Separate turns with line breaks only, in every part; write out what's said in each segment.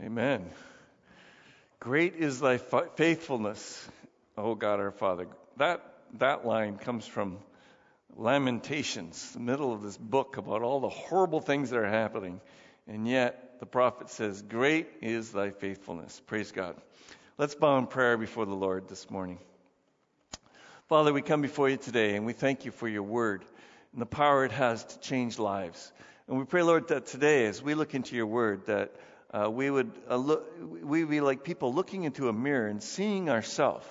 Amen. Great is thy faithfulness, O God our Father. That, that line comes from Lamentations, the middle of this book about all the horrible things that are happening. And yet, the prophet says, Great is thy faithfulness. Praise God. Let's bow in prayer before the Lord this morning. Father, we come before you today and we thank you for your word and the power it has to change lives. And we pray, Lord, that today, as we look into your word, that uh, we would uh, look, we'd be like people looking into a mirror and seeing ourselves.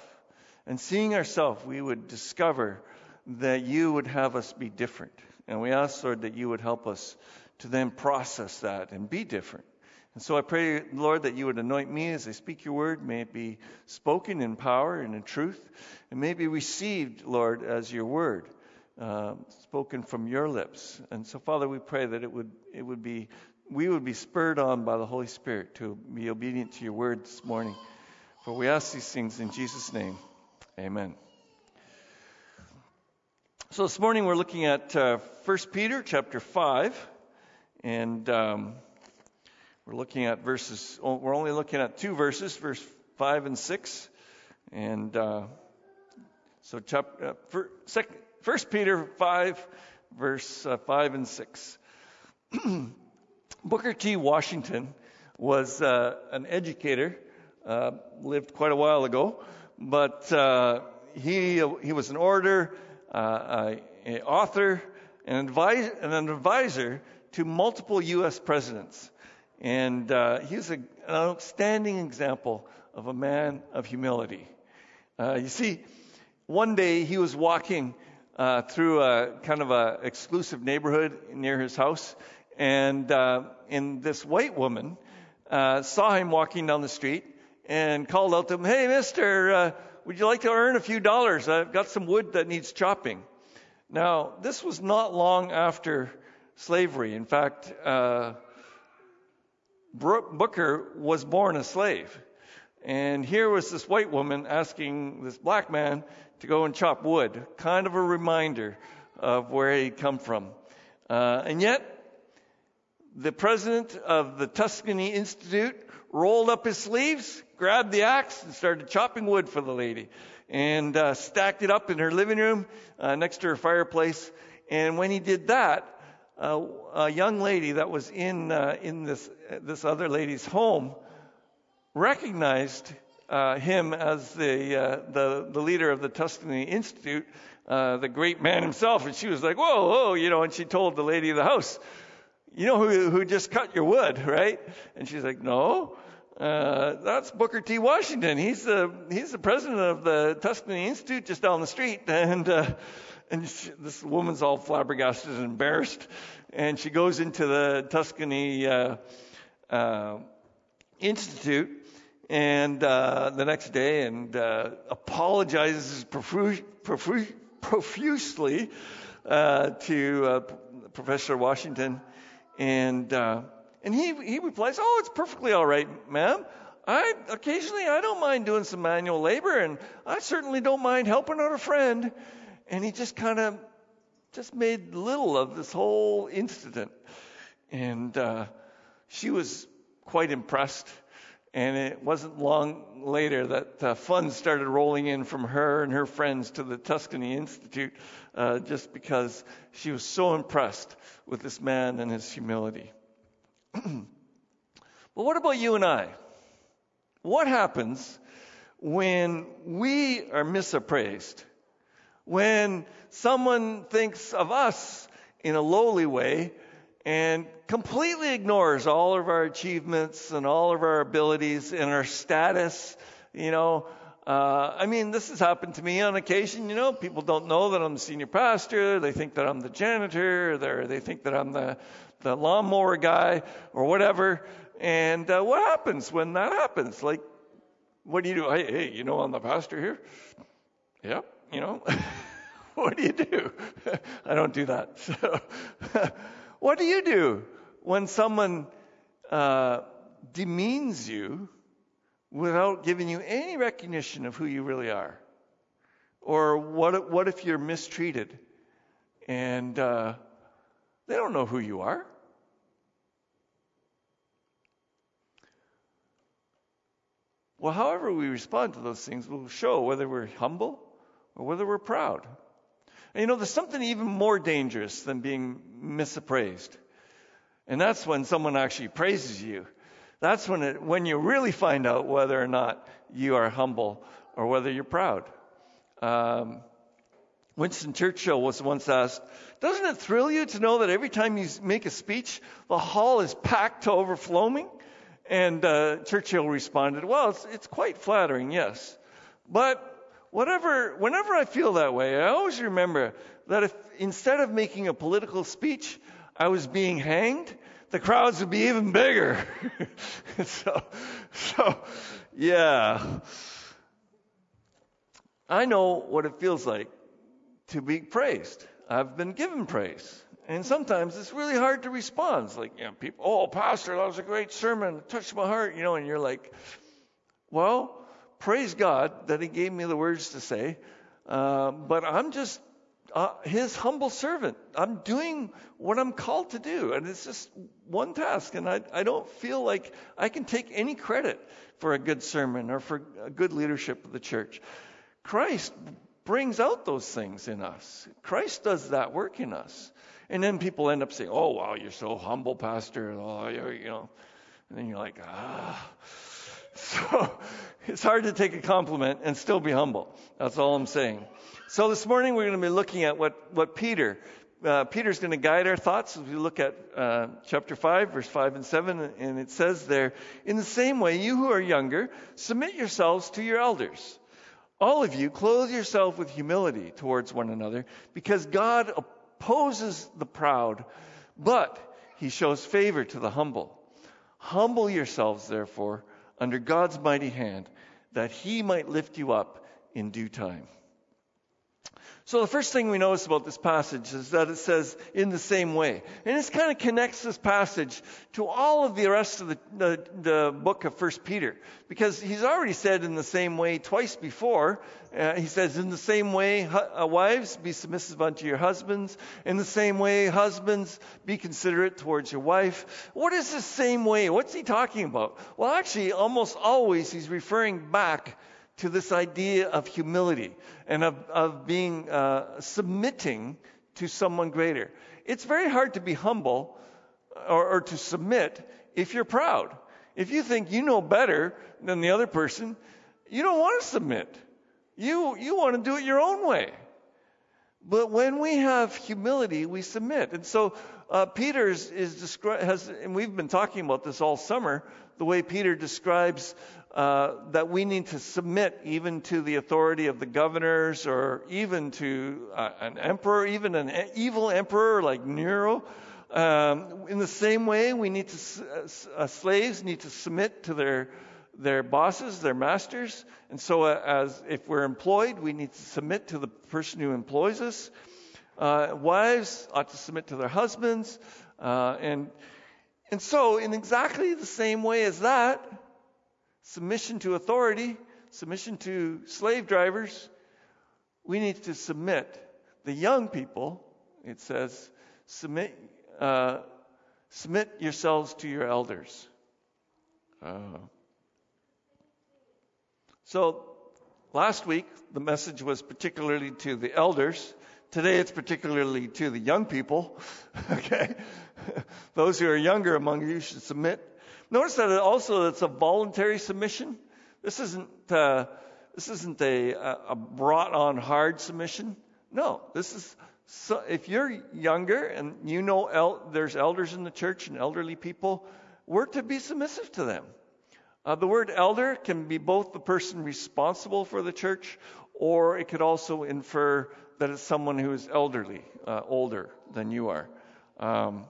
And seeing ourselves, we would discover that you would have us be different. And we ask, Lord, that you would help us to then process that and be different. And so I pray, Lord, that you would anoint me as I speak your word. May it be spoken in power and in truth, and may it be received, Lord, as your word, uh, spoken from your lips. And so, Father, we pray that it would, it would be we would be spurred on by the Holy Spirit to be obedient to your word this morning. For we ask these things in Jesus' name. Amen. So this morning we're looking at uh, 1 Peter chapter 5, and um, we're looking at verses, oh, we're only looking at two verses, verse 5 and 6. And uh, so chapter, uh, 1 Peter 5, verse uh, 5 and 6. Booker T. Washington was uh, an educator, uh, lived quite a while ago, but uh, he, he was an orator, uh, an author, an, advis- and an advisor to multiple U.S. presidents. And uh, he's a, an outstanding example of a man of humility. Uh, you see, one day he was walking through a kind of a exclusive neighborhood near his house, and uh, and this white woman uh, saw him walking down the street and called out to him, "Hey, Mister, uh, would you like to earn a few dollars? I've got some wood that needs chopping." Now, this was not long after slavery. In fact, uh, Booker was born a slave. And here was this white woman asking this black man to go and chop wood, kind of a reminder of where he'd come from. Uh, and yet, the president of the Tuskegee Institute rolled up his sleeves, grabbed the axe, and started chopping wood for the lady, and uh, stacked it up in her living room uh, next to her fireplace. And when he did that, uh, a young lady that was in uh, in this this other lady's home recognized uh, him as the, uh, the the leader of the Tuskegee Institute, the great man himself, and she was like, "Whoa, whoa," you know, and she told the lady of the house you know who, who just cut your wood, right? And she's like, no, uh, that's Booker T. Washington. He's the, he's the president of the Tuskegee Institute just down the street. And, uh, and she, this woman's all flabbergasted and embarrassed. And she goes into the Tuskegee, uh, uh, Institute and, uh, the next day and, uh, apologizes profu- profu- profusely, uh, to, uh, Professor Washington and, uh, and he, he replies, Oh, it's perfectly all right, ma'am. I, occasionally I don't mind doing some manual labor and I certainly don't mind helping out a friend. And he just kind of just made little of this whole incident. And, uh, she was quite impressed. And it wasn't long later that uh, funds started rolling in from her and her friends to the Tuskegee Institute uh, just because she was so impressed with this man and his humility. but what about you and I? What happens when we are misappraised? When someone thinks of us in a lowly way and completely ignores all of our achievements and all of our abilities and our status. You know, uh, I mean, this has happened to me on occasion. You know, people don't know that I'm the senior pastor. They think that I'm the janitor. Or they think that I'm the, the lawnmower guy or whatever. And uh, what happens when that happens? Like, what do you do? Hey, hey, you know, I'm the pastor here. Yeah, you know. what do you do? I don't do that. So what do you do when someone uh, demeans you without giving you any recognition of who you really are? Or what, what if you're mistreated and uh, they don't know who you are? Well, however we respond to those things will show whether we're humble or whether we're proud. And you know, there's something even more dangerous than being misappraised. And that's when someone actually praises you. That's when it, when you really find out whether or not you are humble or whether you're proud. Um, Winston Churchill was once asked, Doesn't it thrill you to know that every time you make a speech, the hall is packed to overflowing? And uh, Churchill responded, Well, it's, it's quite flattering, yes. But whatever, whenever I feel that way, I always remember that if instead of making a political speech, I was being hanged, the crowds would be even bigger. so, so, yeah. I know what it feels like to be praised. I've been given praise. And sometimes it's really hard to respond. It's like, you know, people, oh, Pastor, that was a great sermon. It touched my heart, you know, and you're like, well, praise God that He gave me the words to say. Uh, but I'm just uh, His humble servant. I'm doing what I'm called to do. And it's just one task. And I, I don't feel like I can take any credit for a good sermon or for a good leadership of the church. Christ brings out those things in us. Christ does that work in us. And then people end up saying, "Oh, wow, you're so humble, Pastor." Oh, you know, and then you're like, ah. So it's hard to take a compliment and still be humble. That's all I'm saying. So this morning we're going to be looking at what what Peter. Uh, Peter's going to guide our thoughts as we look at uh, chapter 5, verse 5 and 7, and it says there, In the same way, you who are younger, submit yourselves to your elders. All of you, clothe yourself with humility towards one another, because God opposes the proud, but he shows favor to the humble. Humble yourselves, therefore, under God's mighty hand, that he might lift you up in due time. So the first thing we notice about this passage is that it says in the same way. And this kind of connects this passage to all of the rest of the, the, the book of First Peter. Because he's already said in the same way twice before. Uh, he says, in the same way, uh, wives, be submissive unto your husbands. In the same way, husbands, be considerate towards your wife. What is the same way? What's he talking about? Well, actually, almost always he's referring back to this idea of humility and of, of being uh, submitting to someone greater. It's very hard to be humble or, or to submit if you're proud. If you think you know better than the other person, you don't want to submit. You, you want to do it your own way. But when we have humility, we submit. And so uh, Peter is, is descri- has, and we've been talking about this all summer, the way Peter describes uh, that we need to submit even to the authority of the governors or even to uh, an emperor, even an evil emperor like Nero. Um, in the same way, we need to uh, slaves need to submit to their their bosses, their masters, and so uh, as if we're employed, we need to submit to the person who employs us. Uh, wives ought to submit to their husbands, and and so in exactly the same way as that, submission to authority, submission to slave drivers, we need to submit. The young people, it says, submit, uh, submit yourselves to your elders. Uh, so last week, the message was particularly to the elders. Today, it's particularly to the young people. okay? Those who are younger among you should submit Notice that also it's a voluntary submission. This isn't uh, this isn't a, a brought on hard submission. No, this is so if you're younger and you know el- there's elders in the church and elderly people, we're to be submissive to them. Uh, the word elder can be both the person responsible for the church, or it could also infer that it's someone who is elderly, uh, older than you are. Um,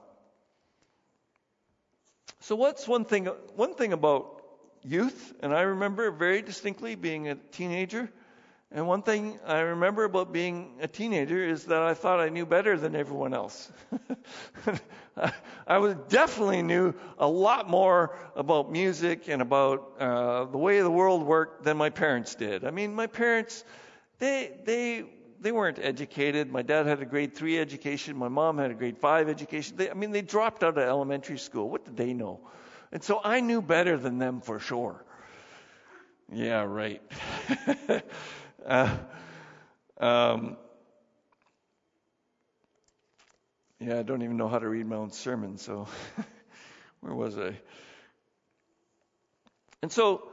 so what's one thing one thing about youth, and I remember very distinctly being a teenager, and one thing I remember about being a teenager is that I thought I knew better than everyone else. I was definitely knew a lot more about music and about uh, the way the world worked than my parents did. I mean, my parents, they they they weren't educated. My dad had a grade three education. My mom had a grade five education. They, I mean, they dropped out of elementary school. What did they know? And so I knew better than them for sure. Yeah, right. uh, um, yeah, I don't even know how to read my own sermon, so where was I? And so,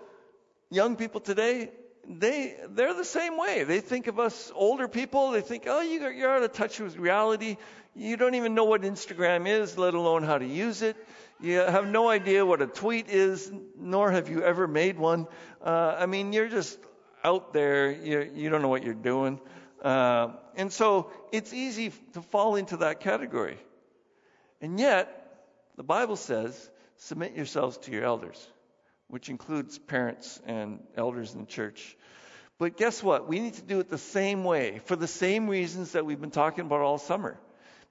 young people today, they they're the same way. They think of us older people. They think, oh, you, you're out of touch with reality. You don't even know what Instagram is, let alone how to use it. You have no idea what a tweet is, nor have you ever made one. Uh, I mean, you're just out there. You, you don't know what you're doing. Uh, and so it's easy to fall into that category. And yet, the Bible says, submit yourselves to your elders, which includes parents and elders in the church. But guess what? We need to do it the same way, for the same reasons that we've been talking about all summer.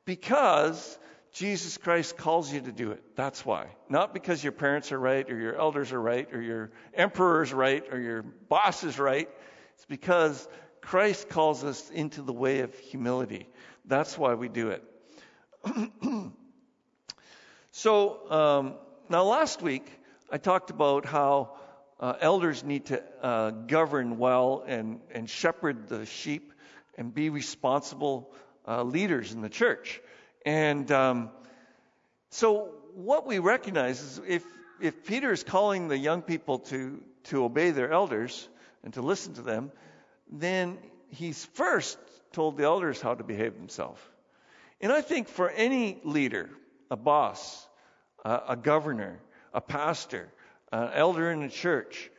Because Jesus Christ calls you to do it. That's why. Not because your parents are right, or your elders are right, or your emperor is right, or your boss is right. It's because Christ calls us into the way of humility. That's why we do it. so, um, now last week, I talked about how uh, elders need to uh, govern well and, and shepherd the sheep and be responsible uh, leaders in the church. And um, so what we recognize is if, if Peter is calling the young people to, to obey their elders and to listen to them, then he's first told the elders how to behave themselves. And I think for any leader, a boss, a governor, a pastor, an elder in the church,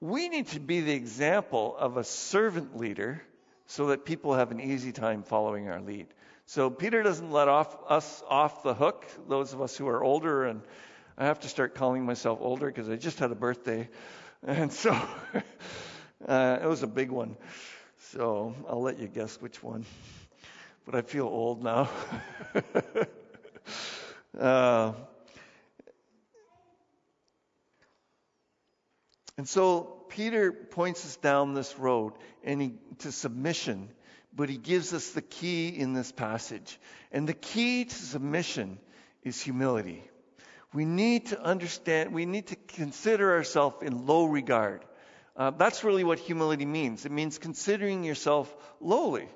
we need to be the example of a servant leader so that people have an easy time following our lead. So Peter doesn't let off us off the hook, those of us who are older, and I have to start calling myself older because I just had a birthday, and so uh, it was a big one. So I'll let you guess which one. But I feel old now. uh, and so Peter points us down this road and he, to submission but he gives us the key in this passage. And the key to submission is humility. We need to understand, we need to consider ourselves in low regard. Uh, that's really what humility means. It means considering yourself lowly.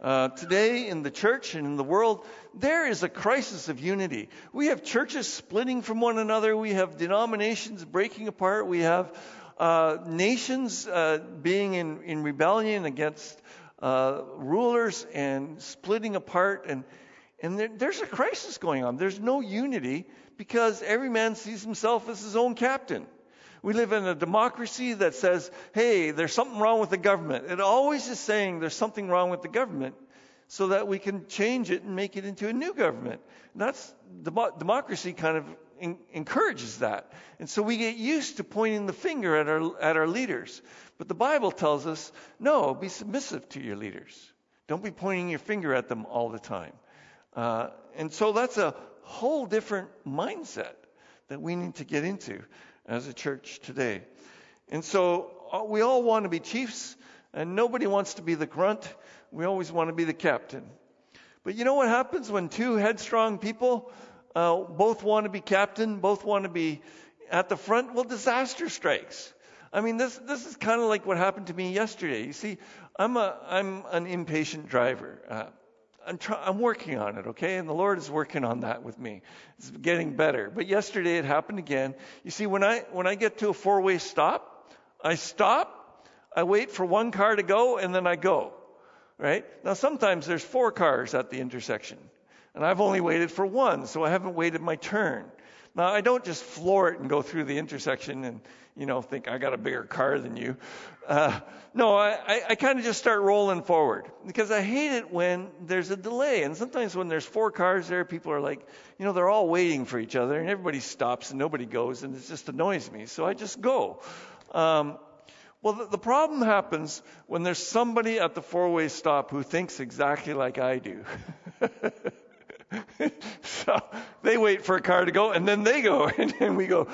Uh, today in the church and in the world, there is a crisis of unity. We have churches splitting from one another. We have denominations breaking apart. We have uh, nations uh, being in, in rebellion against uh, rulers and splitting apart, and and there, there's a crisis going on. There's no unity because every man sees himself as his own captain. We live in a democracy that says, hey, there's something wrong with the government. It always is saying there's something wrong with the government so that we can change it and make it into a new government. And that's democracy kind of encourages that. And so we get used to pointing the finger at our, at our leaders. But the Bible tells us, no, be submissive to your leaders. Don't be pointing your finger at them all the time. Uh, and so that's a whole different mindset that we need to get into as a church today. And so uh, we all want to be chiefs, and nobody wants to be the grunt. We always want to be the captain. But you know what happens when two headstrong people uh, both want to be captain, both want to be at the front? Well, disaster strikes. I mean, this this is kind of like what happened to me yesterday. You see, I'm a I'm an impatient driver. Uh, I'm try, I'm working on it, okay? And the Lord is working on that with me. It's getting better. But yesterday it happened again. You see, when I when I get to a four-way stop, I stop, I wait for one car to go, and then I go. Right? Now sometimes there's four cars at the intersection, and I've only waited for one, so I haven't waited my turn. Now I don't just floor it and go through the intersection and you know, think I got a bigger car than you. Uh, no, I, I, I kind of just start rolling forward because I hate it when there's a delay. And sometimes when there's four cars there, people are like, you know, they're all waiting for each other and everybody stops and nobody goes and it just annoys me. So I just go. Um, well, the, the problem happens when there's somebody at the four way stop who thinks exactly like I do. so they wait for a car to go and then they go and then we go,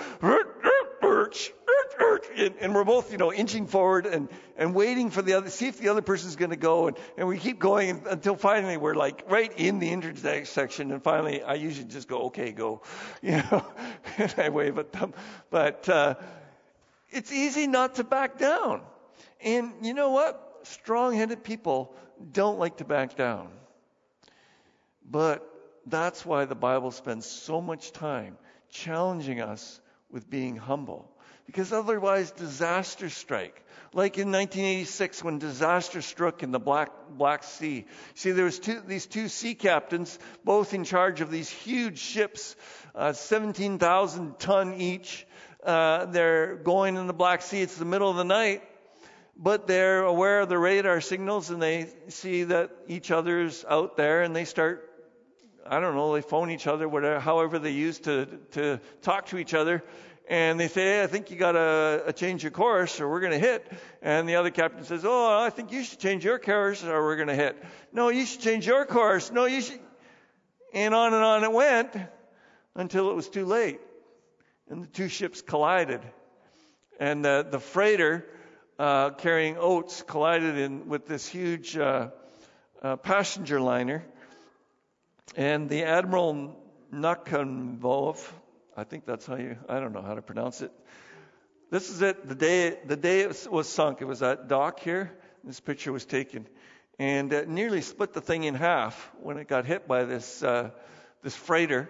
and we're both, you know, inching forward and, and waiting for the other, see if the other person's going to go. And, and we keep going until finally we're like right in the intersection. Section and finally, I usually just go, okay, go, you know, and I wave at them. But, uh, it's easy not to back down. And you know what? Strong headed people don't like to back down. But that's why the Bible spends so much time challenging us with being humble. Because otherwise, disasters strike. Like in 1986, when disaster struck in the Black, Black Sea. See, there was two, these two sea captains, both in charge of these huge ships, uh, 17,000 ton each. Uh, they're going in the Black Sea. It's the middle of the night, but they're aware of the radar signals and they see that each other's out there and they start I don't know, they phone each other, whatever, however they use to, to talk to each other. And they say, hey, I think you got to change your course or we're going to hit. And the other captain says, oh, I think you should change your course or we're going to hit. No, you should change your course. No, you should. And on and on it went until it was too late. And the two ships collided. And the, the freighter uh, carrying oats collided in, with this huge uh, uh, passenger liner and the Admiral Nakhimov, I think that's how you, I don't know how to pronounce it. This is it, the day, the day it was sunk. It was at dock here. This picture was taken. And it nearly split the thing in half when it got hit by this, uh, this freighter.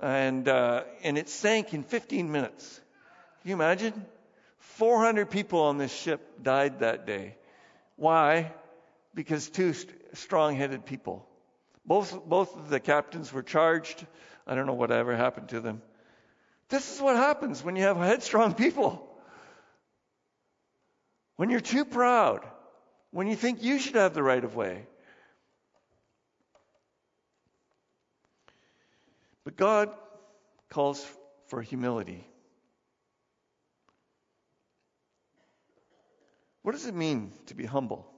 And, uh, and it sank in 15 minutes. Can you imagine? 400 people on this ship died that day. Why? Because two st- strong headed people both, both of the captains were charged. I don't know whatever happened to them. This is what happens when you have headstrong people. When you're too proud, when you think you should have the right of way. But God calls for humility. What does it mean to be humble?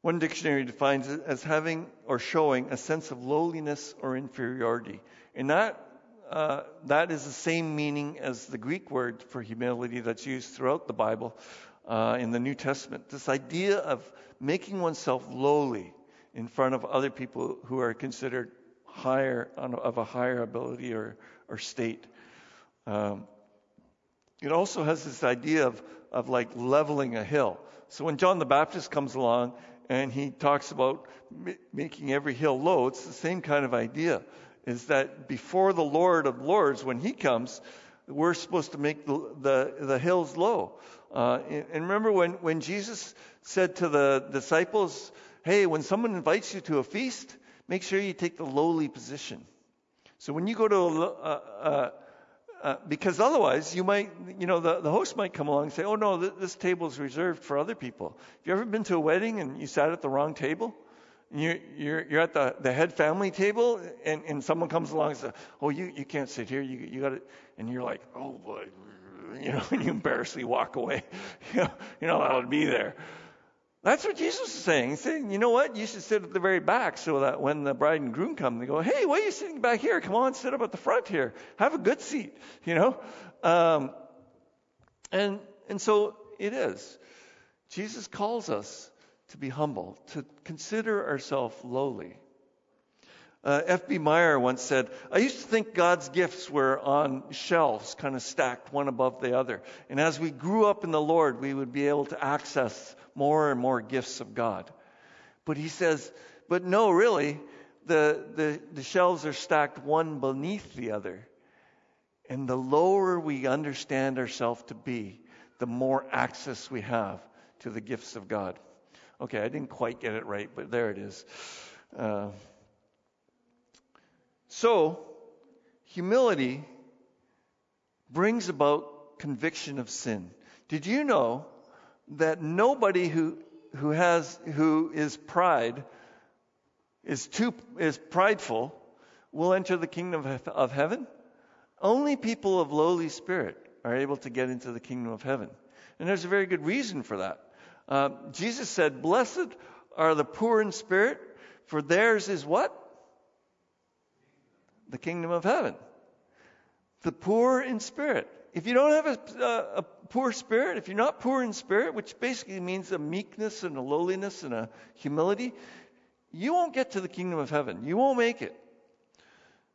One dictionary defines it as having or showing a sense of lowliness or inferiority. And that, uh, that is the same meaning as the Greek word for humility that's used throughout the Bible uh, in the New Testament. This idea of making oneself lowly in front of other people who are considered higher, of a higher ability or, or state. Um, it also has this idea of, of like leveling a hill. So when John the Baptist comes along and he talks about making every hill low. It's the same kind of idea. Is that before the Lord of Lords, when he comes, we're supposed to make the, the, the hills low. Uh, and remember when, when Jesus said to the disciples, hey, when someone invites you to a feast, make sure you take the lowly position. So when you go to a, a, a uh, because otherwise you might, you know, the, the host might come along and say, oh no, th- this table is reserved for other people. Have you ever been to a wedding and you sat at the wrong table? You're, you're, you're at the, the head family table and, and someone comes along and says, oh, you, you can't sit here. You, you got to, and you're like, oh boy, you know, and you embarrassingly walk away. you're not allowed to be there. That's what Jesus is saying. He's saying, you know what? You should sit at the very back so that when the bride and groom come, they go, hey, why are you sitting back here? Come on, sit up at the front here. Have a good seat, you know? Um, and, and so it is. Jesus calls us to be humble, to consider ourselves lowly. Uh, F.B. Meyer once said, I used to think God's gifts were on shelves, kind of stacked one above the other. And as we grew up in the Lord, we would be able to access more and more gifts of God. But he says, but no, really, the, the, the shelves are stacked one beneath the other. And the lower we understand ourselves to be, the more access we have to the gifts of God. Okay, I didn't quite get it right, but there it is. Uh, so, humility brings about conviction of sin. Did you know that nobody who, who has, who is pride, is too, is prideful, will enter the kingdom of, of heaven? Only people of lowly spirit are able to get into the kingdom of heaven. And there's a very good reason for that. Uh, Jesus said, Blessed are the poor in spirit, for theirs is what? The kingdom of heaven. The poor in spirit. If you don't have a, a, poor spirit, if you're not poor in spirit, which basically means a meekness and a lowliness and a humility, you won't get to the kingdom of heaven. You won't make it.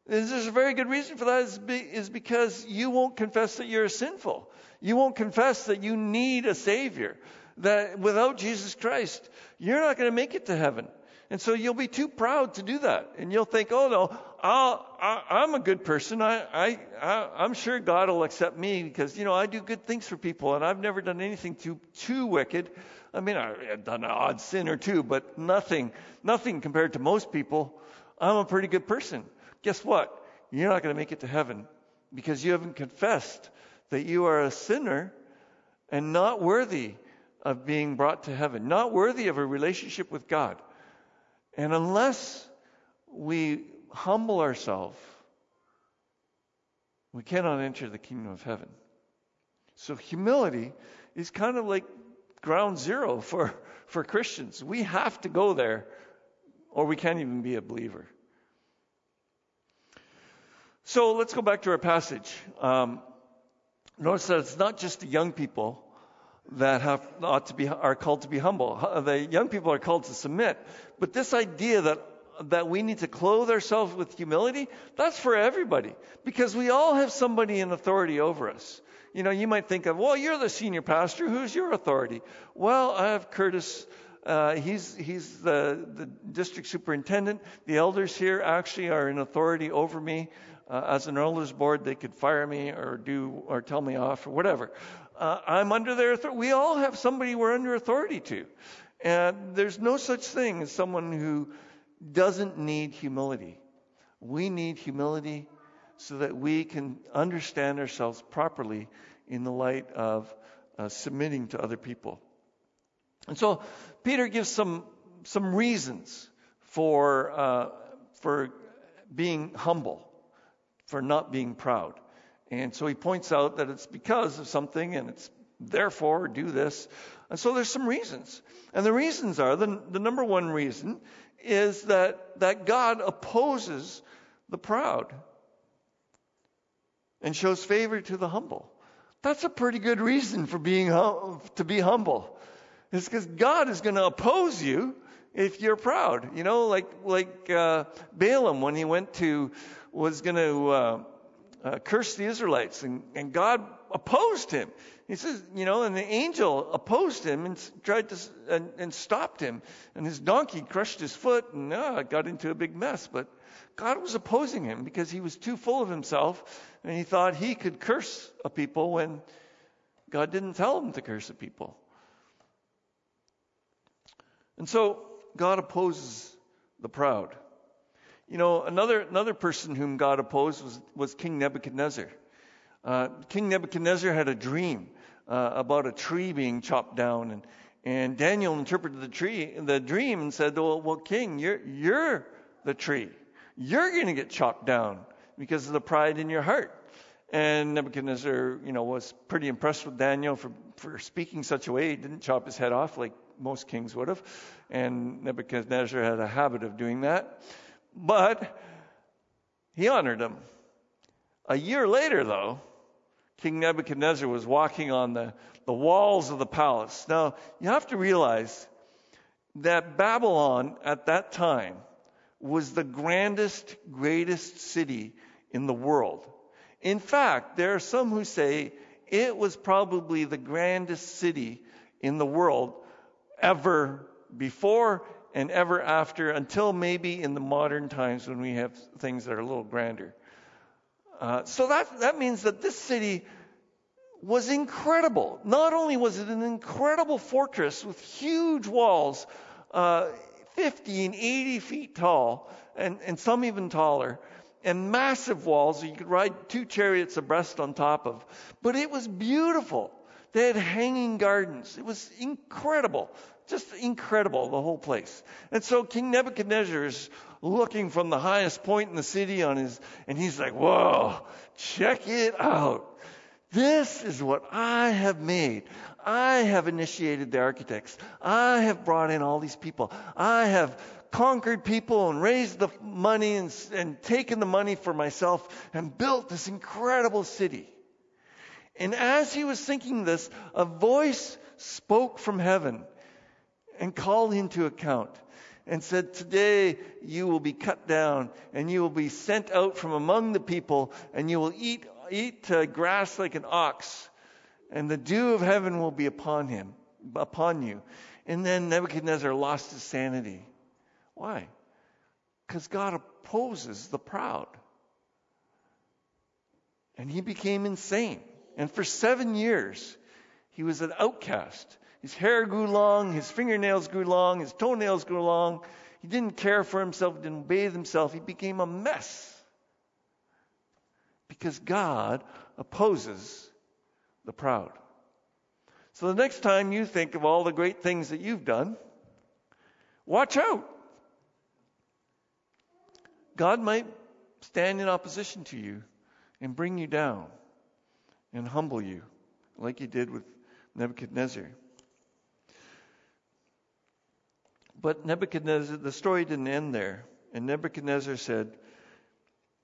And There's a very good reason for that is because you won't confess that you're sinful. You won't confess that you need a Savior. That without Jesus Christ, you're not going to make it to heaven. And so you'll be too proud to do that. And you'll think, oh no, I'll, I, am a good person. I, I, I, am sure God will accept me because, you know, I do good things for people and I've never done anything too, too wicked. I mean, I've done an odd sin or two, but nothing, nothing compared to most people. I'm a pretty good person. Guess what? You're not going to make it to heaven because you haven't confessed that you are a sinner and not worthy of being brought to heaven, not worthy of a relationship with God. And unless we humble ourselves, we cannot enter the kingdom of heaven. So humility is kind of like ground zero for, for Christians. We have to go there or we can't even be a believer. So let's go back to our passage. Um, notice that it's not just the young people that have ought to be are called to be humble. The young people are called to submit. But this idea that that we need to clothe ourselves with humility, that's for everybody because we all have somebody in authority over us. You know, you might think of, well, you're the senior pastor. Who's your authority? Well, I have Curtis. Uh, he's he's the the district superintendent. The elders here actually are in authority over me. Uh, as an elders board, they could fire me or do or tell me off or whatever. Uh, I'm under their authority. We all have somebody we're under authority to, and there's no such thing as someone who doesn't need humility. We need humility so that we can understand ourselves properly in the light of uh, submitting to other people. And so Peter gives some some reasons for uh, for being humble, for not being proud. And so he points out that it's because of something and it's therefore do this. And so there's some reasons. And the reasons are the, the number one reason is that, that God opposes the proud and shows favor to the humble. That's a pretty good reason for being hum- to be humble. It's because God is going to oppose you if you're proud. You know, like like uh, Balaam when he went to was going to uh, uh, curse the Israelites, and, and God opposed him. He says, you know, and the angel opposed him and tried to and, and stopped him, and his donkey crushed his foot, and uh, got into a big mess. But God was opposing him because he was too full of himself, and he thought he could curse a people when God didn't tell him to curse a people. And so God opposes the proud. You know, another, another person whom God opposed was, was King Nebuchadnezzar. Uh, King Nebuchadnezzar had a dream uh, about a tree being chopped down, and, and Daniel interpreted the tree, the dream, and said, "Well, well King, you're you're the tree. You're going to get chopped down because of the pride in your heart." And Nebuchadnezzar, you know, was pretty impressed with Daniel for for speaking such a way. He didn't chop his head off like most kings would have, and Nebuchadnezzar had a habit of doing that. But he honored him. A year later, though, King Nebuchadnezzar was walking on the, the walls of the palace. Now, you have to realize that Babylon at that time was the grandest, greatest city in the world. In fact, there are some who say it was probably the grandest city in the world ever before and ever after until maybe in the modern times when we have things that are a little grander. Uh, so that, that means that this city was incredible. Not only was it an incredible fortress with huge walls, uh, 50 and 80 feet tall, and, and some even taller, and massive walls that you could ride two chariots abreast on top of, but it was beautiful. They had hanging gardens. It was incredible. Just incredible, the whole place. And so King Nebuchadnezzar is looking from the highest point in the city on his, and he's like, whoa, check it out. This is what I have made. I have initiated the architects. I have brought in all these people. I have conquered people and raised the money and, and taken the money for myself and built this incredible city. And as he was thinking this, a voice spoke from heaven and called him to account. and said, Today you will be cut down, and you will be sent out from among the people, and you will eat, eat uh, grass like an ox, and the dew of heaven will be upon him, upon you. And then Nebuchadnezzar lost his sanity. Why? Because God opposes the proud. And he became insane. And for seven years, he was an outcast. His hair grew long, his fingernails grew long, his toenails grew long. He didn't care for himself, didn't bathe himself. He became a mess. Because God opposes the proud. So the next time you think of all the great things that you've done, watch out. God might stand in opposition to you and bring you down and humble you, like he did with Nebuchadnezzar. But Nebuchadnezzar, the story didn't end there. And Nebuchadnezzar said,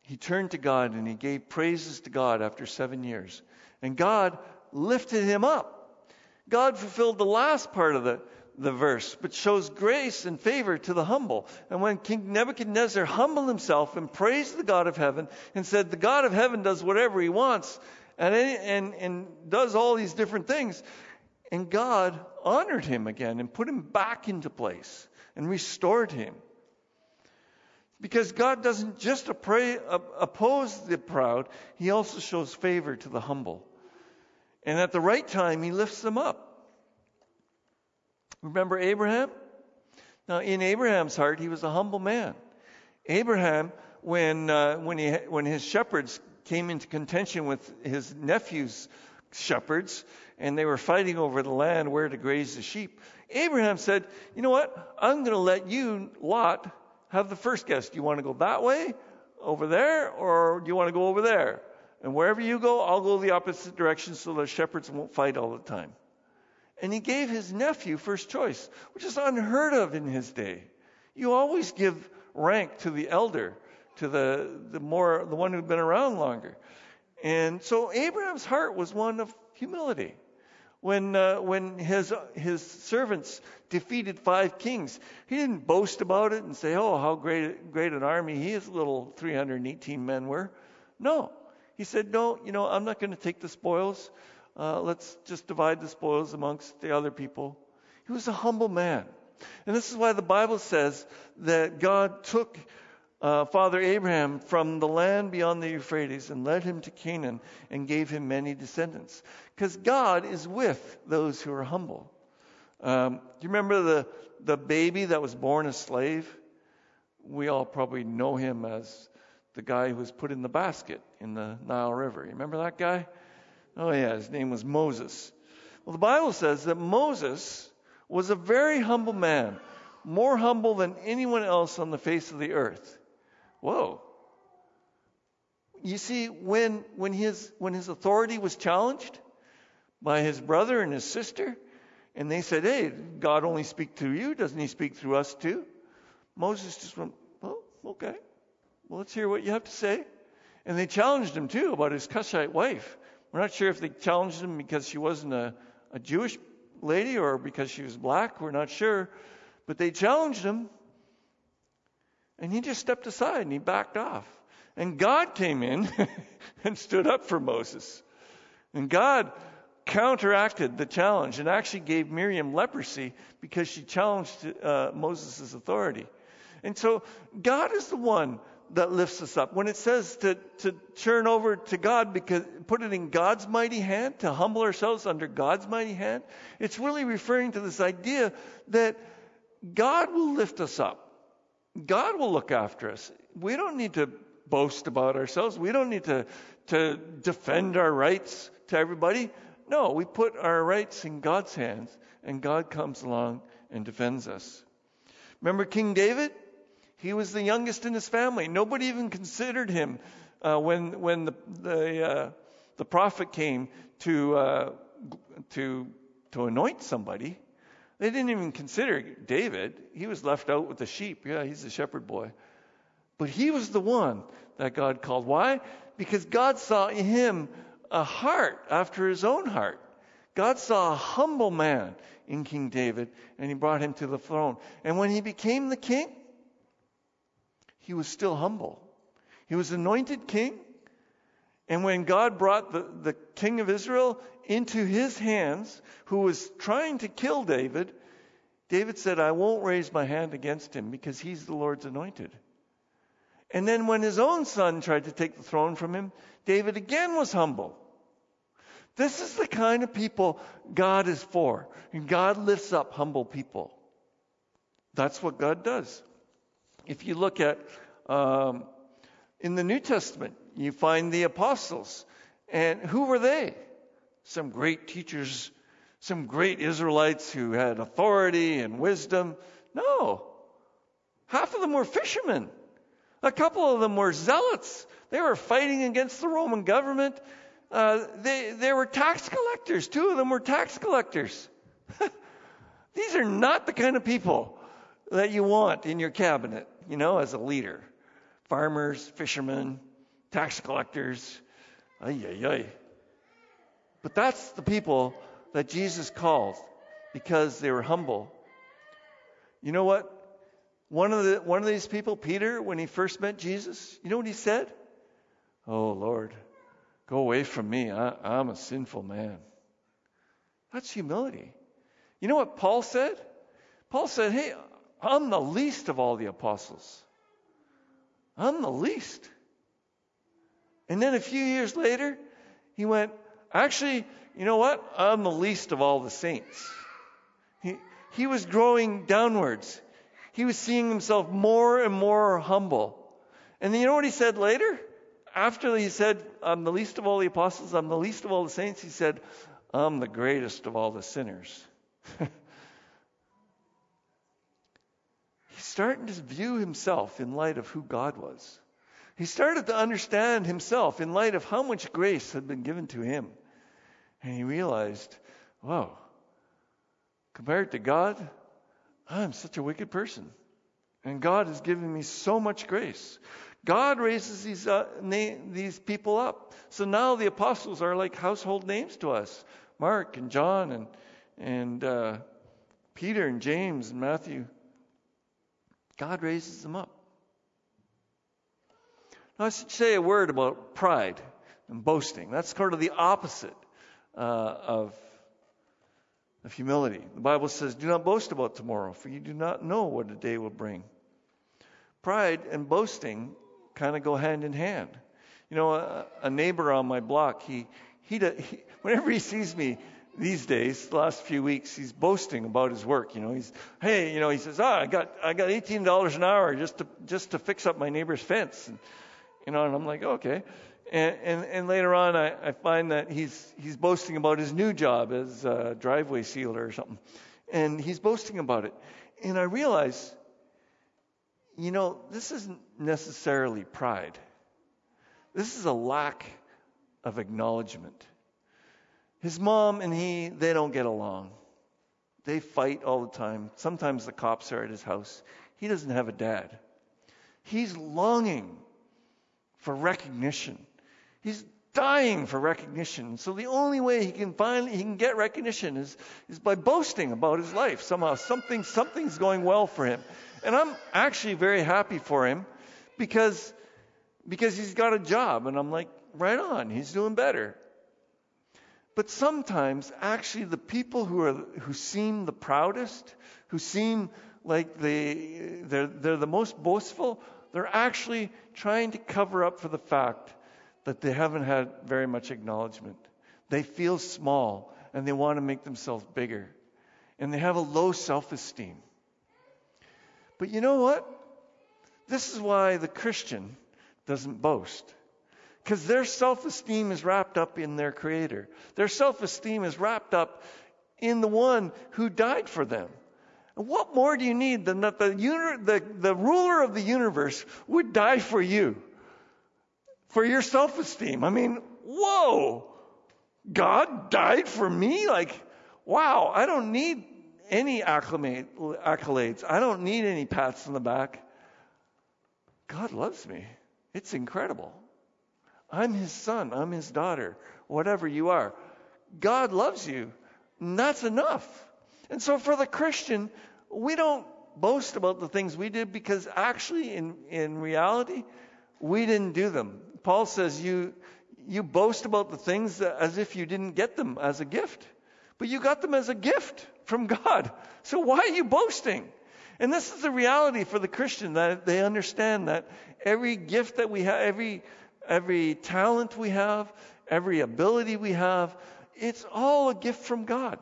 he turned to God and he gave praises to God after seven years. And God lifted him up. God fulfilled the last part of the, the verse, but shows grace and favor to the humble. And when King Nebuchadnezzar humbled himself and praised the God of heaven and said, The God of heaven does whatever he wants and, and, and does all these different things, and God honored him again and put him back into place and restored him. Because God doesn't just oppose the proud, He also shows favor to the humble. And at the right time, He lifts them up. Remember Abraham? Now, in Abraham's heart, he was a humble man. Abraham, when, uh, when, he, when his shepherds came into contention with his nephew's shepherds, and they were fighting over the land where to graze the sheep, Abraham said, You know what? I'm going to let you, Lot, have the first guess. Do you want to go that way, over there, or do you want to go over there? And wherever you go, I'll go the opposite direction so the shepherds won't fight all the time. And he gave his nephew first choice, which is unheard of in his day. You always give rank to the elder, to the, the more the one who'd been around longer. And so Abraham's heart was one of humility. When uh, when his his servants defeated five kings, he didn't boast about it and say, "Oh, how great great an army his little 318 men were." No, he said, "No, you know, I'm not going to take the spoils uh, let's just divide the spoils amongst the other people. He was a humble man. And this is why the Bible says that God took uh, Father Abraham from the land beyond the Euphrates and led him to Canaan and gave him many descendants. Because God is with those who are humble. Um, do you remember the, the baby that was born a slave? We all probably know him as the guy who was put in the basket in the Nile River. You remember that guy? Oh, yeah, his name was Moses. Well, the Bible says that Moses was a very humble man, more humble than anyone else on the face of the earth. Whoa. You see, when, when, his, when his authority was challenged by his brother and his sister, and they said, Hey, God only speak through you, doesn't he speak through us too? Moses just went, Well, okay. Well, let's hear what you have to say. And they challenged him too about his Cushite wife. We're not sure if they challenged him because she wasn't a, a Jewish lady or because she was black. We're not sure. But they challenged him. And he just stepped aside and he backed off. And God came in and stood up for Moses. And God counteracted the challenge and actually gave Miriam leprosy because she challenged uh, Moses' authority. And so God is the one that lifts us up. When it says to, to turn over to God, because put it in God's mighty hand, to humble ourselves under God's mighty hand, it's really referring to this idea that God will lift us up. God will look after us. We don't need to boast about ourselves. We don't need to, to defend our rights to everybody. No, we put our rights in God's hands, and God comes along and defends us. Remember King David? He was the youngest in his family. Nobody even considered him uh, when when the the, uh, the prophet came to uh, to to anoint somebody. They didn't even consider David. He was left out with the sheep. Yeah, he's a shepherd boy. But he was the one that God called. Why? Because God saw in him a heart after his own heart. God saw a humble man in King David and he brought him to the throne. And when he became the king, he was still humble. He was anointed king. And when God brought the, the king of Israel into his hands, who was trying to kill David, David said, I won't raise my hand against him because he's the Lord's anointed. And then when his own son tried to take the throne from him, David again was humble. This is the kind of people God is for. And God lifts up humble people. That's what God does. If you look at um, in the New Testament, you find the apostles. And who were they? Some great teachers, some great Israelites who had authority and wisdom. No. Half of them were fishermen. A couple of them were zealots. They were fighting against the Roman government. Uh, they, they were tax collectors. Two of them were tax collectors. These are not the kind of people that you want in your cabinet, you know, as a leader. Farmers, fishermen, tax collectors. Ay, ay, ay. But that's the people that Jesus called because they were humble. You know what? One of, the, one of these people, Peter, when he first met Jesus, you know what he said? Oh, Lord, go away from me. I, I'm a sinful man. That's humility. You know what Paul said? Paul said, Hey, I'm the least of all the apostles. I'm the least. And then a few years later, he went, Actually, you know what? I'm the least of all the saints. He, he was growing downwards he was seeing himself more and more humble. And then you know what he said later? After he said, I'm the least of all the apostles, I'm the least of all the saints, he said, I'm the greatest of all the sinners. He's starting to view himself in light of who God was. He started to understand himself in light of how much grace had been given to him. And he realized, wow, compared to God, I'm such a wicked person. And God has given me so much grace. God raises these, uh, na- these people up. So now the apostles are like household names to us Mark and John and, and uh, Peter and James and Matthew. God raises them up. Now, I should say a word about pride and boasting. That's sort of the opposite uh, of of humility. The Bible says, Do not boast about tomorrow, for you do not know what a day will bring. Pride and boasting kind of go hand in hand. You know, a, a neighbor on my block, he, he, he, whenever he sees me these days, the last few weeks, he's boasting about his work. You know, he's, hey, you know, he says, ah, I got, I got $18 an hour just to, just to fix up my neighbor's fence. And, you know, and I'm like, okay. And, and, and later on, I, I, find that he's, he's boasting about his new job as a driveway sealer or something. And he's boasting about it. And I realize, you know, this isn't necessarily pride. This is a lack of acknowledgement. His mom and he, they don't get along. They fight all the time. Sometimes the cops are at his house. He doesn't have a dad. He's longing for recognition. He's dying for recognition. So the only way he can find he can get recognition is, is by boasting about his life. Somehow something something's going well for him. And I'm actually very happy for him because because he's got a job and I'm like, right on, he's doing better. But sometimes actually the people who are who seem the proudest, who seem like they they're, they're the most boastful, they're actually trying to cover up for the fact that they haven't had very much acknowledgement. They feel small and they want to make themselves bigger. And they have a low self esteem. But you know what? This is why the Christian doesn't boast. Because their self esteem is wrapped up in their Creator. Their self esteem is wrapped up in the one who died for them. And what more do you need than that the, the, the ruler of the universe would die for you? For your self esteem. I mean, whoa, God died for me? Like, wow, I don't need any accolades. I don't need any pats on the back. God loves me. It's incredible. I'm his son. I'm his daughter. Whatever you are. God loves you. And that's enough. And so for the Christian, we don't boast about the things we did because actually, in, in reality, we didn't do them. Paul says you, you boast about the things as if you didn't get them as a gift. But you got them as a gift from God. So why are you boasting? And this is the reality for the Christian that they understand that every gift that we have, every, every talent we have, every ability we have, it's all a gift from God.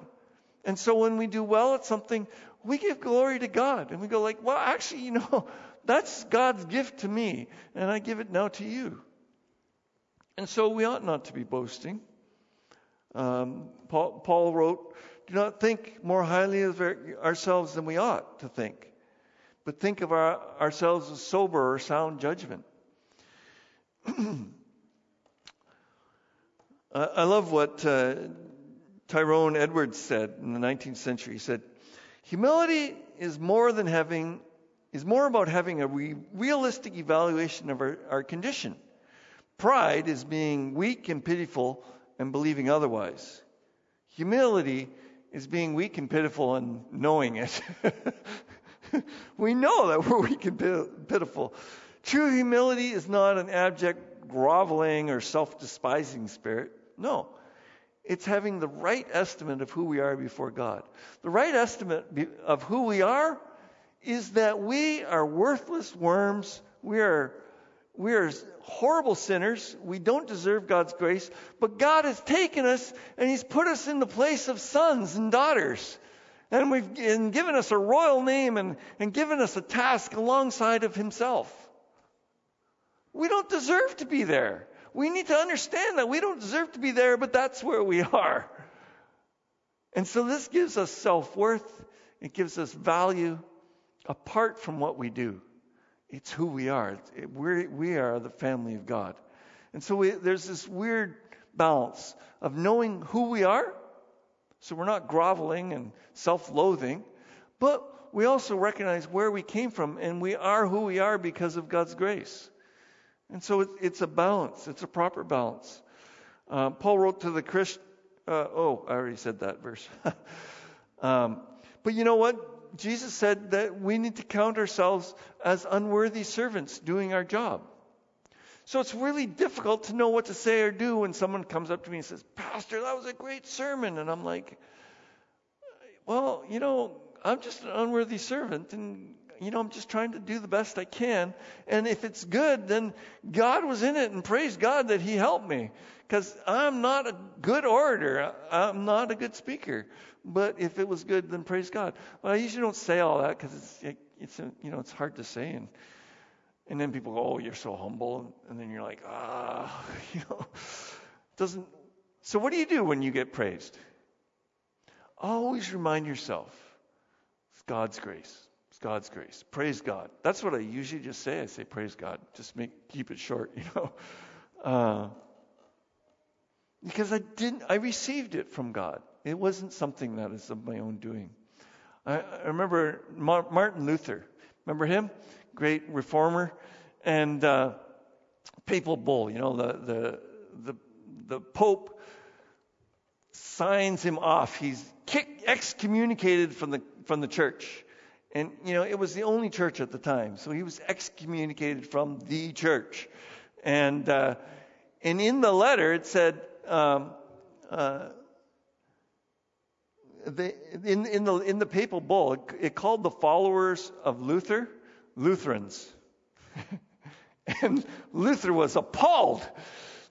And so when we do well at something, we give glory to God. And we go like, well, actually, you know, that's God's gift to me, and I give it now to you. And so we ought not to be boasting. Um, Paul, Paul wrote, Do not think more highly of ourselves than we ought to think, but think of our, ourselves as sober or sound judgment. I love what uh, Tryon Edwards said in the 19th century. He said, Humility is more than having is more about having a re- realistic evaluation of our, our condition. Pride is being weak and pitiful and believing otherwise. Humility is being weak and pitiful and knowing it. we know that we're weak and pitiful. True humility is not an abject groveling or self despising spirit. No. It's having the right estimate of who we are before God. The right estimate of who we are is that we are worthless worms. We are, we are horrible sinners. We don't deserve God's grace. But God has taken us and He's put us in the place of sons and daughters. And we've and given us a royal name and, and given us a task alongside of Himself. We don't deserve to be there. We need to understand that we don't deserve to be there, but that's where we are. And so this gives us self worth, it gives us value apart from what we do. It's who we are. We're, we are the family of God. And so we, there's this weird balance of knowing who we are, so we're not groveling and self loathing, but we also recognize where we came from, and we are who we are because of God's grace. And so it, it's a balance, it's a proper balance. Uh, Paul wrote to the Christ. Uh, oh, I already said that verse. um, but you know what? Jesus said that we need to count ourselves as unworthy servants doing our job. So it's really difficult to know what to say or do when someone comes up to me and says, Pastor, that was a great sermon. And I'm like, well, you know, I'm just an unworthy servant, and you know, I'm just trying to do the best I can. And if it's good, then God was in it and praise God that He helped me. Because I'm not a good orator. I'm not a good speaker. But if it was good, then praise God. Well, I usually don't say all that because it's, it's, you know, it's hard to say. And, and then people go, oh, you're so humble. And then you're like, ah, you know, doesn't. So what do you do when you get praised? Always remind yourself it's God's grace. It's God's grace. Praise God. That's what I usually just say. I say, praise God. Just make keep it short, you know. Uh, because I didn't I received it from God. It wasn't something that is of my own doing. I, I remember Martin Luther. Remember him? Great reformer. And uh, papal bull, you know, the, the, the, the Pope signs him off. He's excommunicated from the, from the church. And, you know, it was the only church at the time. So he was excommunicated from the church. And, uh, and in the letter, it said, um, uh, the, in, in, the, in the papal bull, it, it called the followers of Luther Lutherans. and Luther was appalled.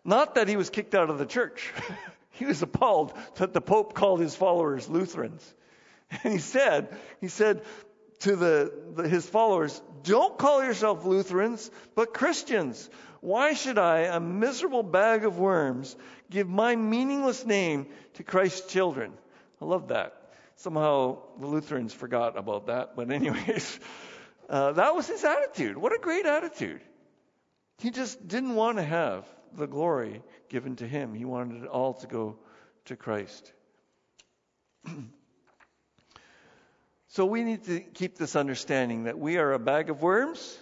Not that he was kicked out of the church. he was appalled that the Pope called his followers Lutherans. And he said, he said, to the, the, his followers, don't call yourself Lutherans, but Christians. Why should I, a miserable bag of worms, give my meaningless name to Christ's children? I love that. Somehow the Lutherans forgot about that, but anyways, uh, that was his attitude. What a great attitude. He just didn't want to have the glory given to him. He wanted it all to go to Christ. So we need to keep this understanding that we are a bag of worms,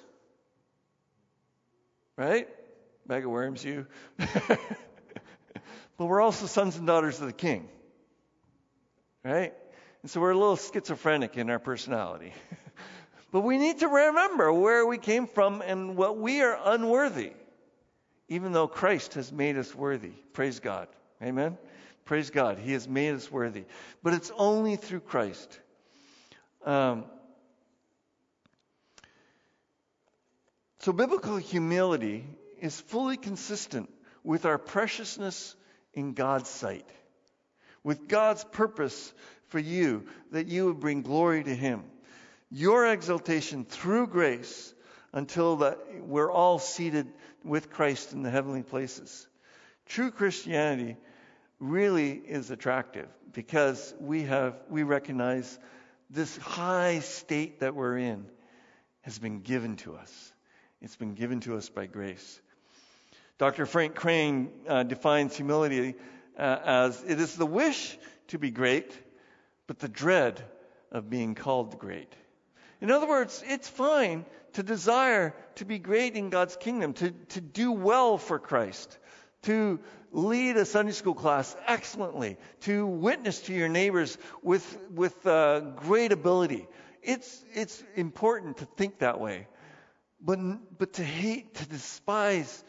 right? Bag of worms, you. but we're also sons and daughters of the King, right? And so we're a little schizophrenic in our personality. but we need to remember where we came from and what we are unworthy, even though Christ has made us worthy. Praise God. Amen? Praise God. He has made us worthy. But it's only through Christ. Um, so biblical humility is fully consistent with our preciousness in God's sight, with God's purpose for you, that you would bring glory to Him. Your exaltation through grace until that we're all seated with Christ in the heavenly places. True Christianity really is attractive because we have we recognize this high state that we're in has been given to us. It's been given to us by grace. Dr. Frank Crane uh, defines humility uh, as it is the wish to be great, but the dread of being called great. In other words, it's fine to desire to be great in God's kingdom, to, to do well for Christ, to lead a Sunday school class excellently, to witness to your neighbors with, with uh, great ability. It's, it's important to think that way. But, but to hate, to despise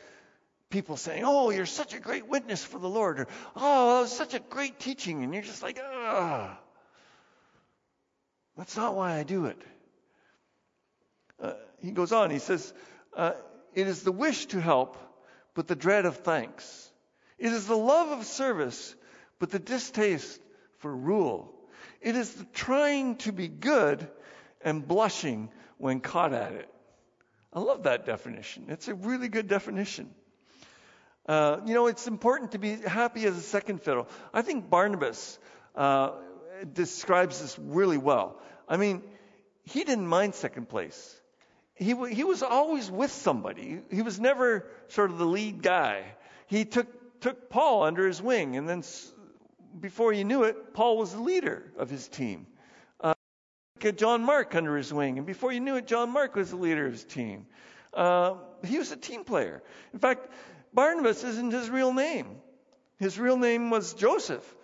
people saying, Oh, you're such a great witness for the Lord, or Oh, that was such a great teaching, and you're just like, Ah. That's not why I do it. Uh, he goes on, he says, uh, It is the wish to help, but the dread of thanks. It is the love of service, but the distaste for rule. It is the trying to be good and blushing when caught at it. I love that definition. It's a really good definition. Uh, you know, it's important to be happy as a second fiddle. I think Barnabas uh, describes this really well. I mean, he didn't mind second place. He, he was always with somebody. He was never sort of the lead guy. He took took Paul under his wing, and then before you knew it, Paul was the leader of his team. Uh, John Mark under his wing, and before you knew it, John Mark was the leader of his team. Uh, he was a team player. In fact, Barnabas isn't his real name. His real name was Joseph.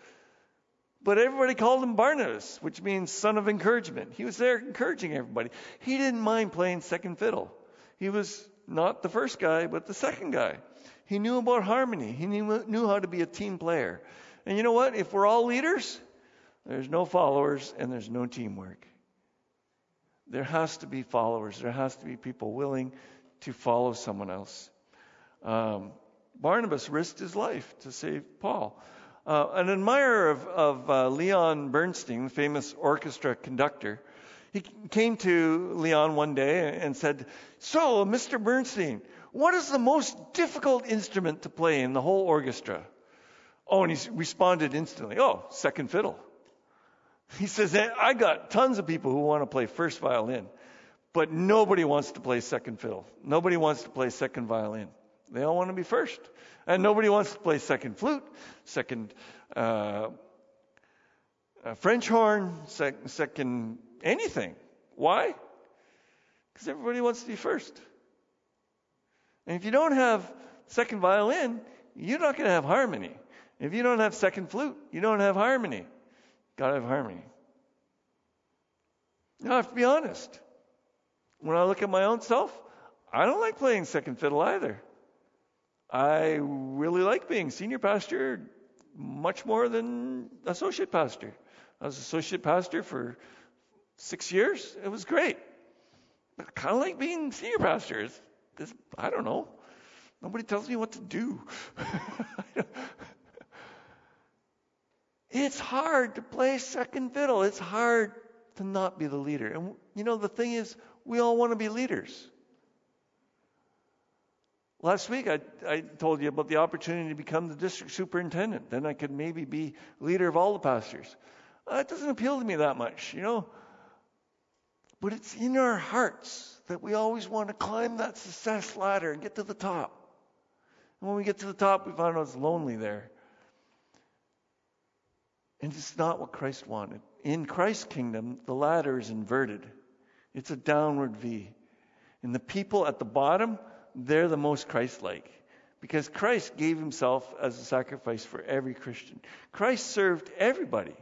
But everybody called him Barnabas, which means son of encouragement. He was there encouraging everybody. He didn't mind playing second fiddle. He was not the first guy, but the second guy. He knew about harmony. He knew, knew how to be a team player. And you know what? If we're all leaders, there's no followers and there's no teamwork. There has to be followers. There has to be people willing to follow someone else. Um, Barnabas risked his life to save Paul. Uh, an admirer of, of uh, Leon Bernstein, the famous orchestra conductor, he came to Leon one day and said, So, Mr. Bernstein, what is the most difficult instrument to play in the whole orchestra? Oh, and he responded instantly, Oh, second fiddle. He says, I got tons of people who want to play first violin, but nobody wants to play second fiddle. Nobody wants to play second violin. They all want to be first. And nobody wants to play second flute, second uh, uh, French horn, sec- second anything. Why? Because everybody wants to be first. And if you don't have second violin, you're not going to have harmony. If you don't have second flute, you don't have harmony. Got to have harmony. Now, I have to be honest. When I look at my own self, I don't like playing second fiddle either. I really like being senior pastor much more than associate pastor. I was associate pastor for six years. It was great. But I kind of like being senior pastor. It's this, I don't know. Nobody tells me what to do. it's hard to play second fiddle. It's hard to not be the leader. And you know, the thing is, we all want to be leaders. Last week, I, I told you about the opportunity to become the district superintendent. Then I could maybe be leader of all the pastors. Uh, it doesn't appeal to me that much, you know. But it's in our hearts that we always want to climb that success ladder and get to the top. And when we get to the top, we find out it's lonely there. And it's not what Christ wanted. In Christ's kingdom, the ladder is inverted, it's a downward V. And the people at the bottom, they're the most Christ like. Because Christ gave himself as a sacrifice for every Christian. Christ served everybody.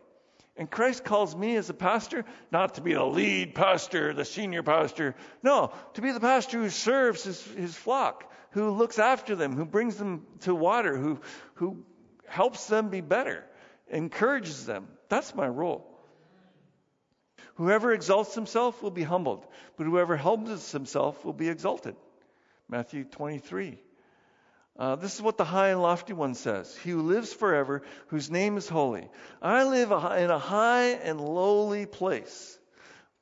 And Christ calls me as a pastor not to be the lead pastor, the senior pastor. No, to be the pastor who serves his, his flock, who looks after them, who brings them to water, who, who helps them be better, encourages them. That's my role. Whoever exalts himself will be humbled, but whoever humbles himself will be exalted. Matthew 23. Uh, this is what the high and lofty one says He who lives forever, whose name is holy. I live in a high and lowly place,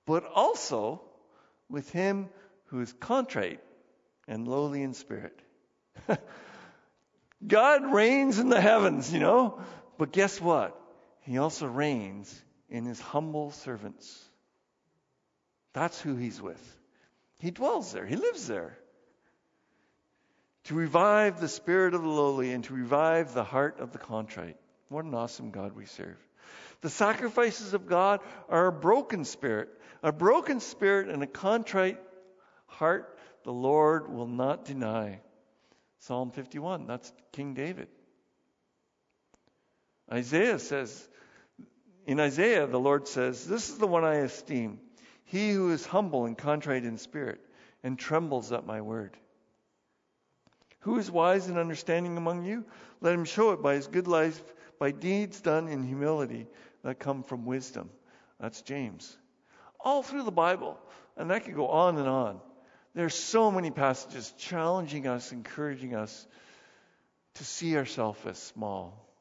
but also with him who is contrite and lowly in spirit. God reigns in the heavens, you know, but guess what? He also reigns in his humble servants. That's who he's with. He dwells there, he lives there to revive the spirit of the lowly and to revive the heart of the contrite. What an awesome God we serve. The sacrifices of God are a broken spirit. A broken spirit and a contrite heart the Lord will not deny. Psalm 51, that's King David. Isaiah says, in Isaiah, the Lord says, This is the one I esteem, he who is humble and contrite in spirit and trembles at my word. Who is wise and understanding among you? Let him show it by his good life, by deeds done in humility that come from wisdom. That's James. All through the Bible, and that could go on and on. There's so many passages challenging us, encouraging us to see ourselves as small.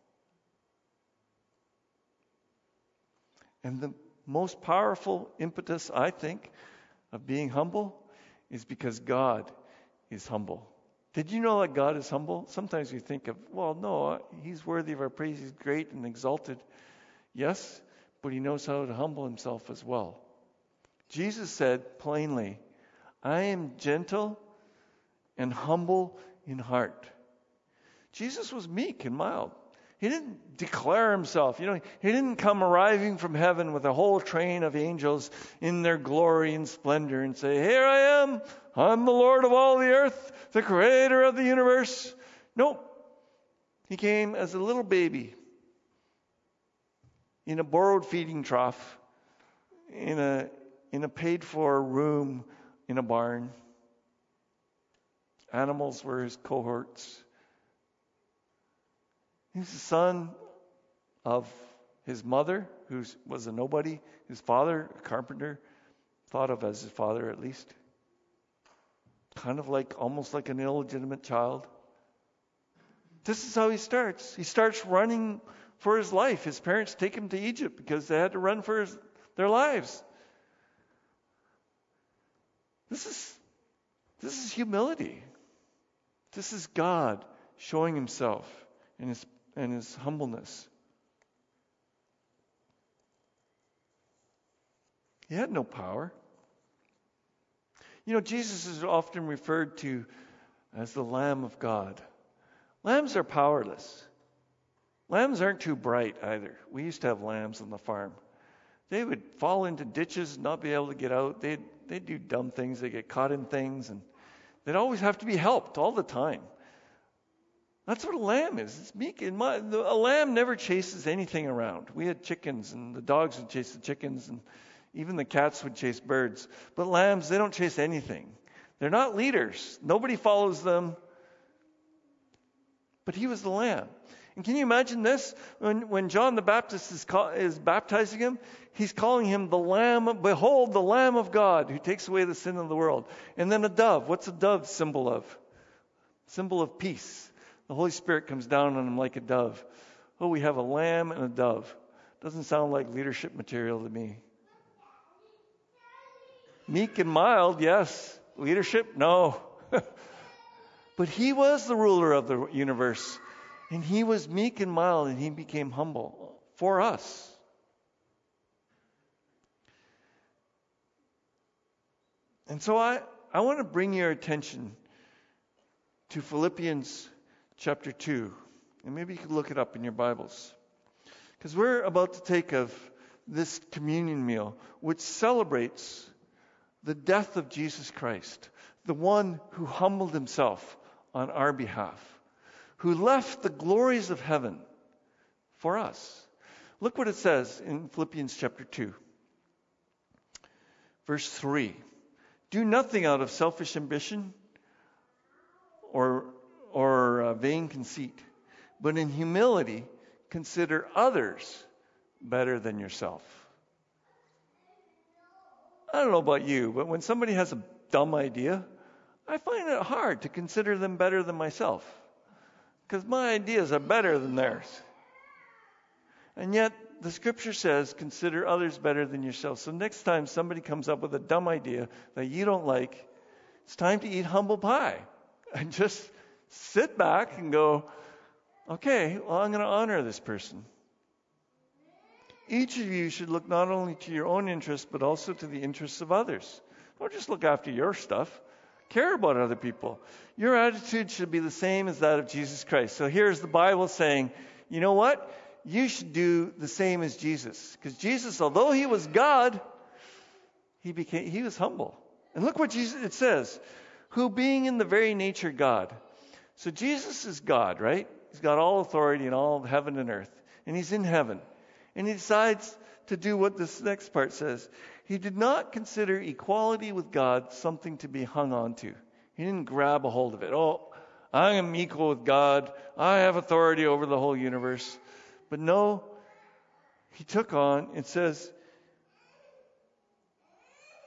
And the most powerful impetus, I think, of being humble is because God is humble. Did you know that God is humble? Sometimes we think of, well, no, he's worthy of our praise. He's great and exalted. Yes, but he knows how to humble himself as well. Jesus said plainly, I am gentle and humble in heart. Jesus was meek and mild. He didn't declare himself. You know, he didn't come arriving from heaven with a whole train of angels in their glory and splendor and say, Here I am. I'm the Lord of all the earth, the creator of the universe. Nope. He came as a little baby in a borrowed feeding trough, in a, in a paid for room in a barn. Animals were his cohorts. He's the son of his mother, who was a nobody, his father, a carpenter, thought of as his father at least. Kind of like, almost like an illegitimate child. This is how he starts. He starts running for his life. His parents take him to Egypt because they had to run for his, their lives. This is, this is humility. This is God showing himself in his and his humbleness. He had no power. You know, Jesus is often referred to as the Lamb of God. Lambs are powerless. Lambs aren't too bright either. We used to have lambs on the farm. They would fall into ditches, not be able to get out. They'd, they'd do dumb things. They'd get caught in things, and they'd always have to be helped all the time. That's what a lamb is. It's meek. And my, the, a lamb never chases anything around. We had chickens, and the dogs would chase the chickens, and even the cats would chase birds. But lambs, they don't chase anything. They're not leaders. Nobody follows them. But he was the lamb. And can you imagine this? When, when John the Baptist is, call, is baptizing him, he's calling him the Lamb. Behold, the Lamb of God who takes away the sin of the world. And then a dove. What's a dove symbol of? Symbol of peace. The Holy Spirit comes down on him like a dove. Oh, we have a lamb and a dove. Doesn't sound like leadership material to me. Meek and mild, yes. Leadership, no. but he was the ruler of the universe. And he was meek and mild, and he became humble for us. And so I, I want to bring your attention to Philippians chapter 2. And maybe you could look it up in your Bibles. Because we're about to take of this communion meal, which celebrates the death of Jesus Christ, the one who humbled himself on our behalf, who left the glories of heaven for us. Look what it says in Philippians chapter 2, verse 3. Do nothing out of selfish ambition or, or uh, vain conceit, but in humility consider others better than yourself. I don't know about you, but when somebody has a dumb idea, I find it hard to consider them better than myself because my ideas are better than theirs. And yet, the scripture says, consider others better than yourself. So, next time somebody comes up with a dumb idea that you don't like, it's time to eat humble pie and just sit back and go, okay, well, I'm going to honor this person. Each of you should look not only to your own interests, but also to the interests of others. Don't just look after your stuff. Care about other people. Your attitude should be the same as that of Jesus Christ. So here's the Bible saying, you know what? You should do the same as Jesus. Because Jesus, although he was God, he became he was humble. And look what Jesus it says, who being in the very nature God. So Jesus is God, right? He's got all authority in all heaven and earth. And he's in heaven. And he decides to do what this next part says. He did not consider equality with God something to be hung on to. He didn't grab a hold of it. Oh, I am equal with God. I have authority over the whole universe. But no, he took on, it says,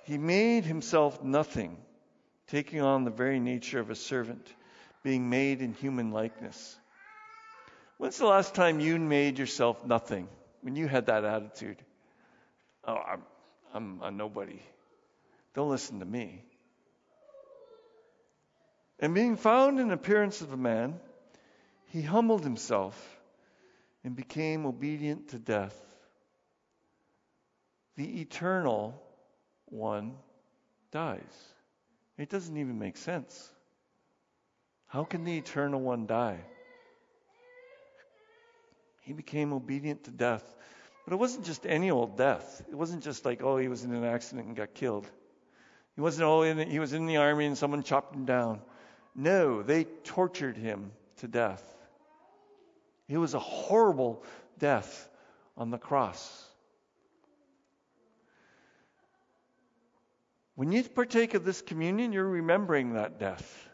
he made himself nothing, taking on the very nature of a servant, being made in human likeness. When's the last time you made yourself nothing? When you had that attitude? Oh, I'm, I'm a nobody. Don't listen to me. And being found in appearance of a man, he humbled himself and became obedient to death. The eternal one dies. It doesn't even make sense. How can the eternal one die? He became obedient to death. But it wasn't just any old death. It wasn't just like, oh, he was in an accident and got killed. He wasn't, all in he was in the army and someone chopped him down. No, they tortured him to death. It was a horrible death on the cross. When you partake of this communion, you're remembering that death.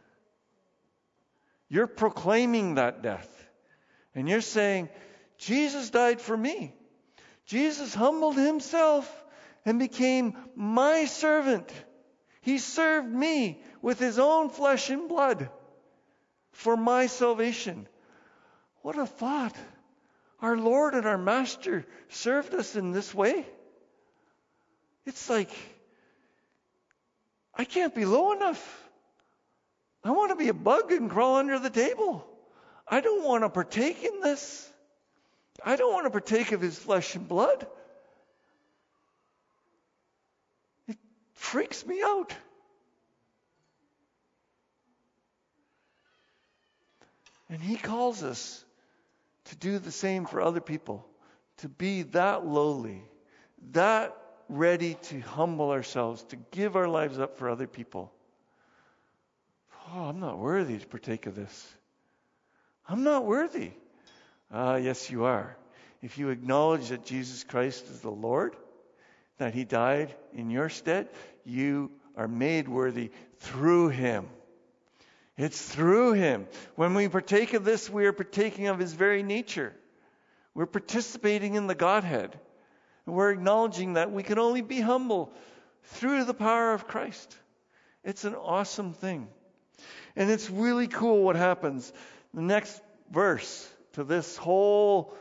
You're proclaiming that death. And you're saying, Jesus died for me. Jesus humbled himself and became my servant. He served me with his own flesh and blood for my salvation. What a thought! Our Lord and our Master served us in this way. It's like, I can't be low enough. I want to be a bug and crawl under the table. I don't want to partake in this. I don't want to partake of his flesh and blood. It freaks me out. And he calls us to do the same for other people, to be that lowly, that ready to humble ourselves, to give our lives up for other people. Oh, I'm not worthy to partake of this. I'm not worthy. Ah, yes, you are. If you acknowledge that Jesus Christ is the Lord, that He died in your stead, you are made worthy through Him. It's through Him. When we partake of this, we are partaking of His very nature. We're participating in the Godhead. And we're acknowledging that we can only be humble through the power of Christ. It's an awesome thing. And it's really cool what happens. The next verse to this whole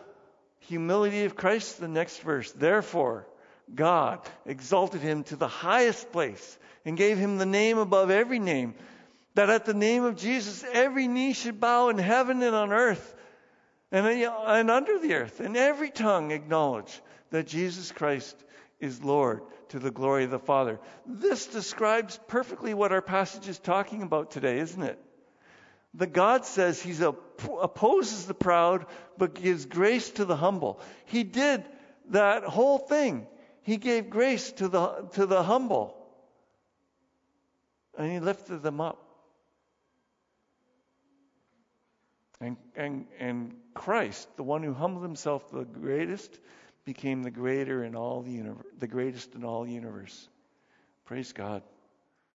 humility of Christ, the next verse. Therefore, God exalted him to the highest place and gave him the name above every name, that at the name of Jesus every knee should bow in heaven and on earth and, and under the earth, and every tongue acknowledge that Jesus Christ is Lord to the glory of the Father. This describes perfectly what our passage is talking about today, isn't it? The God says he opposes the proud, but gives grace to the humble. He did that whole thing. He gave grace to the, to the humble. And he lifted them up. And, and, and Christ, the one who humbled himself the greatest, became the greater in all the universe, the greatest in all the universe. Praise God.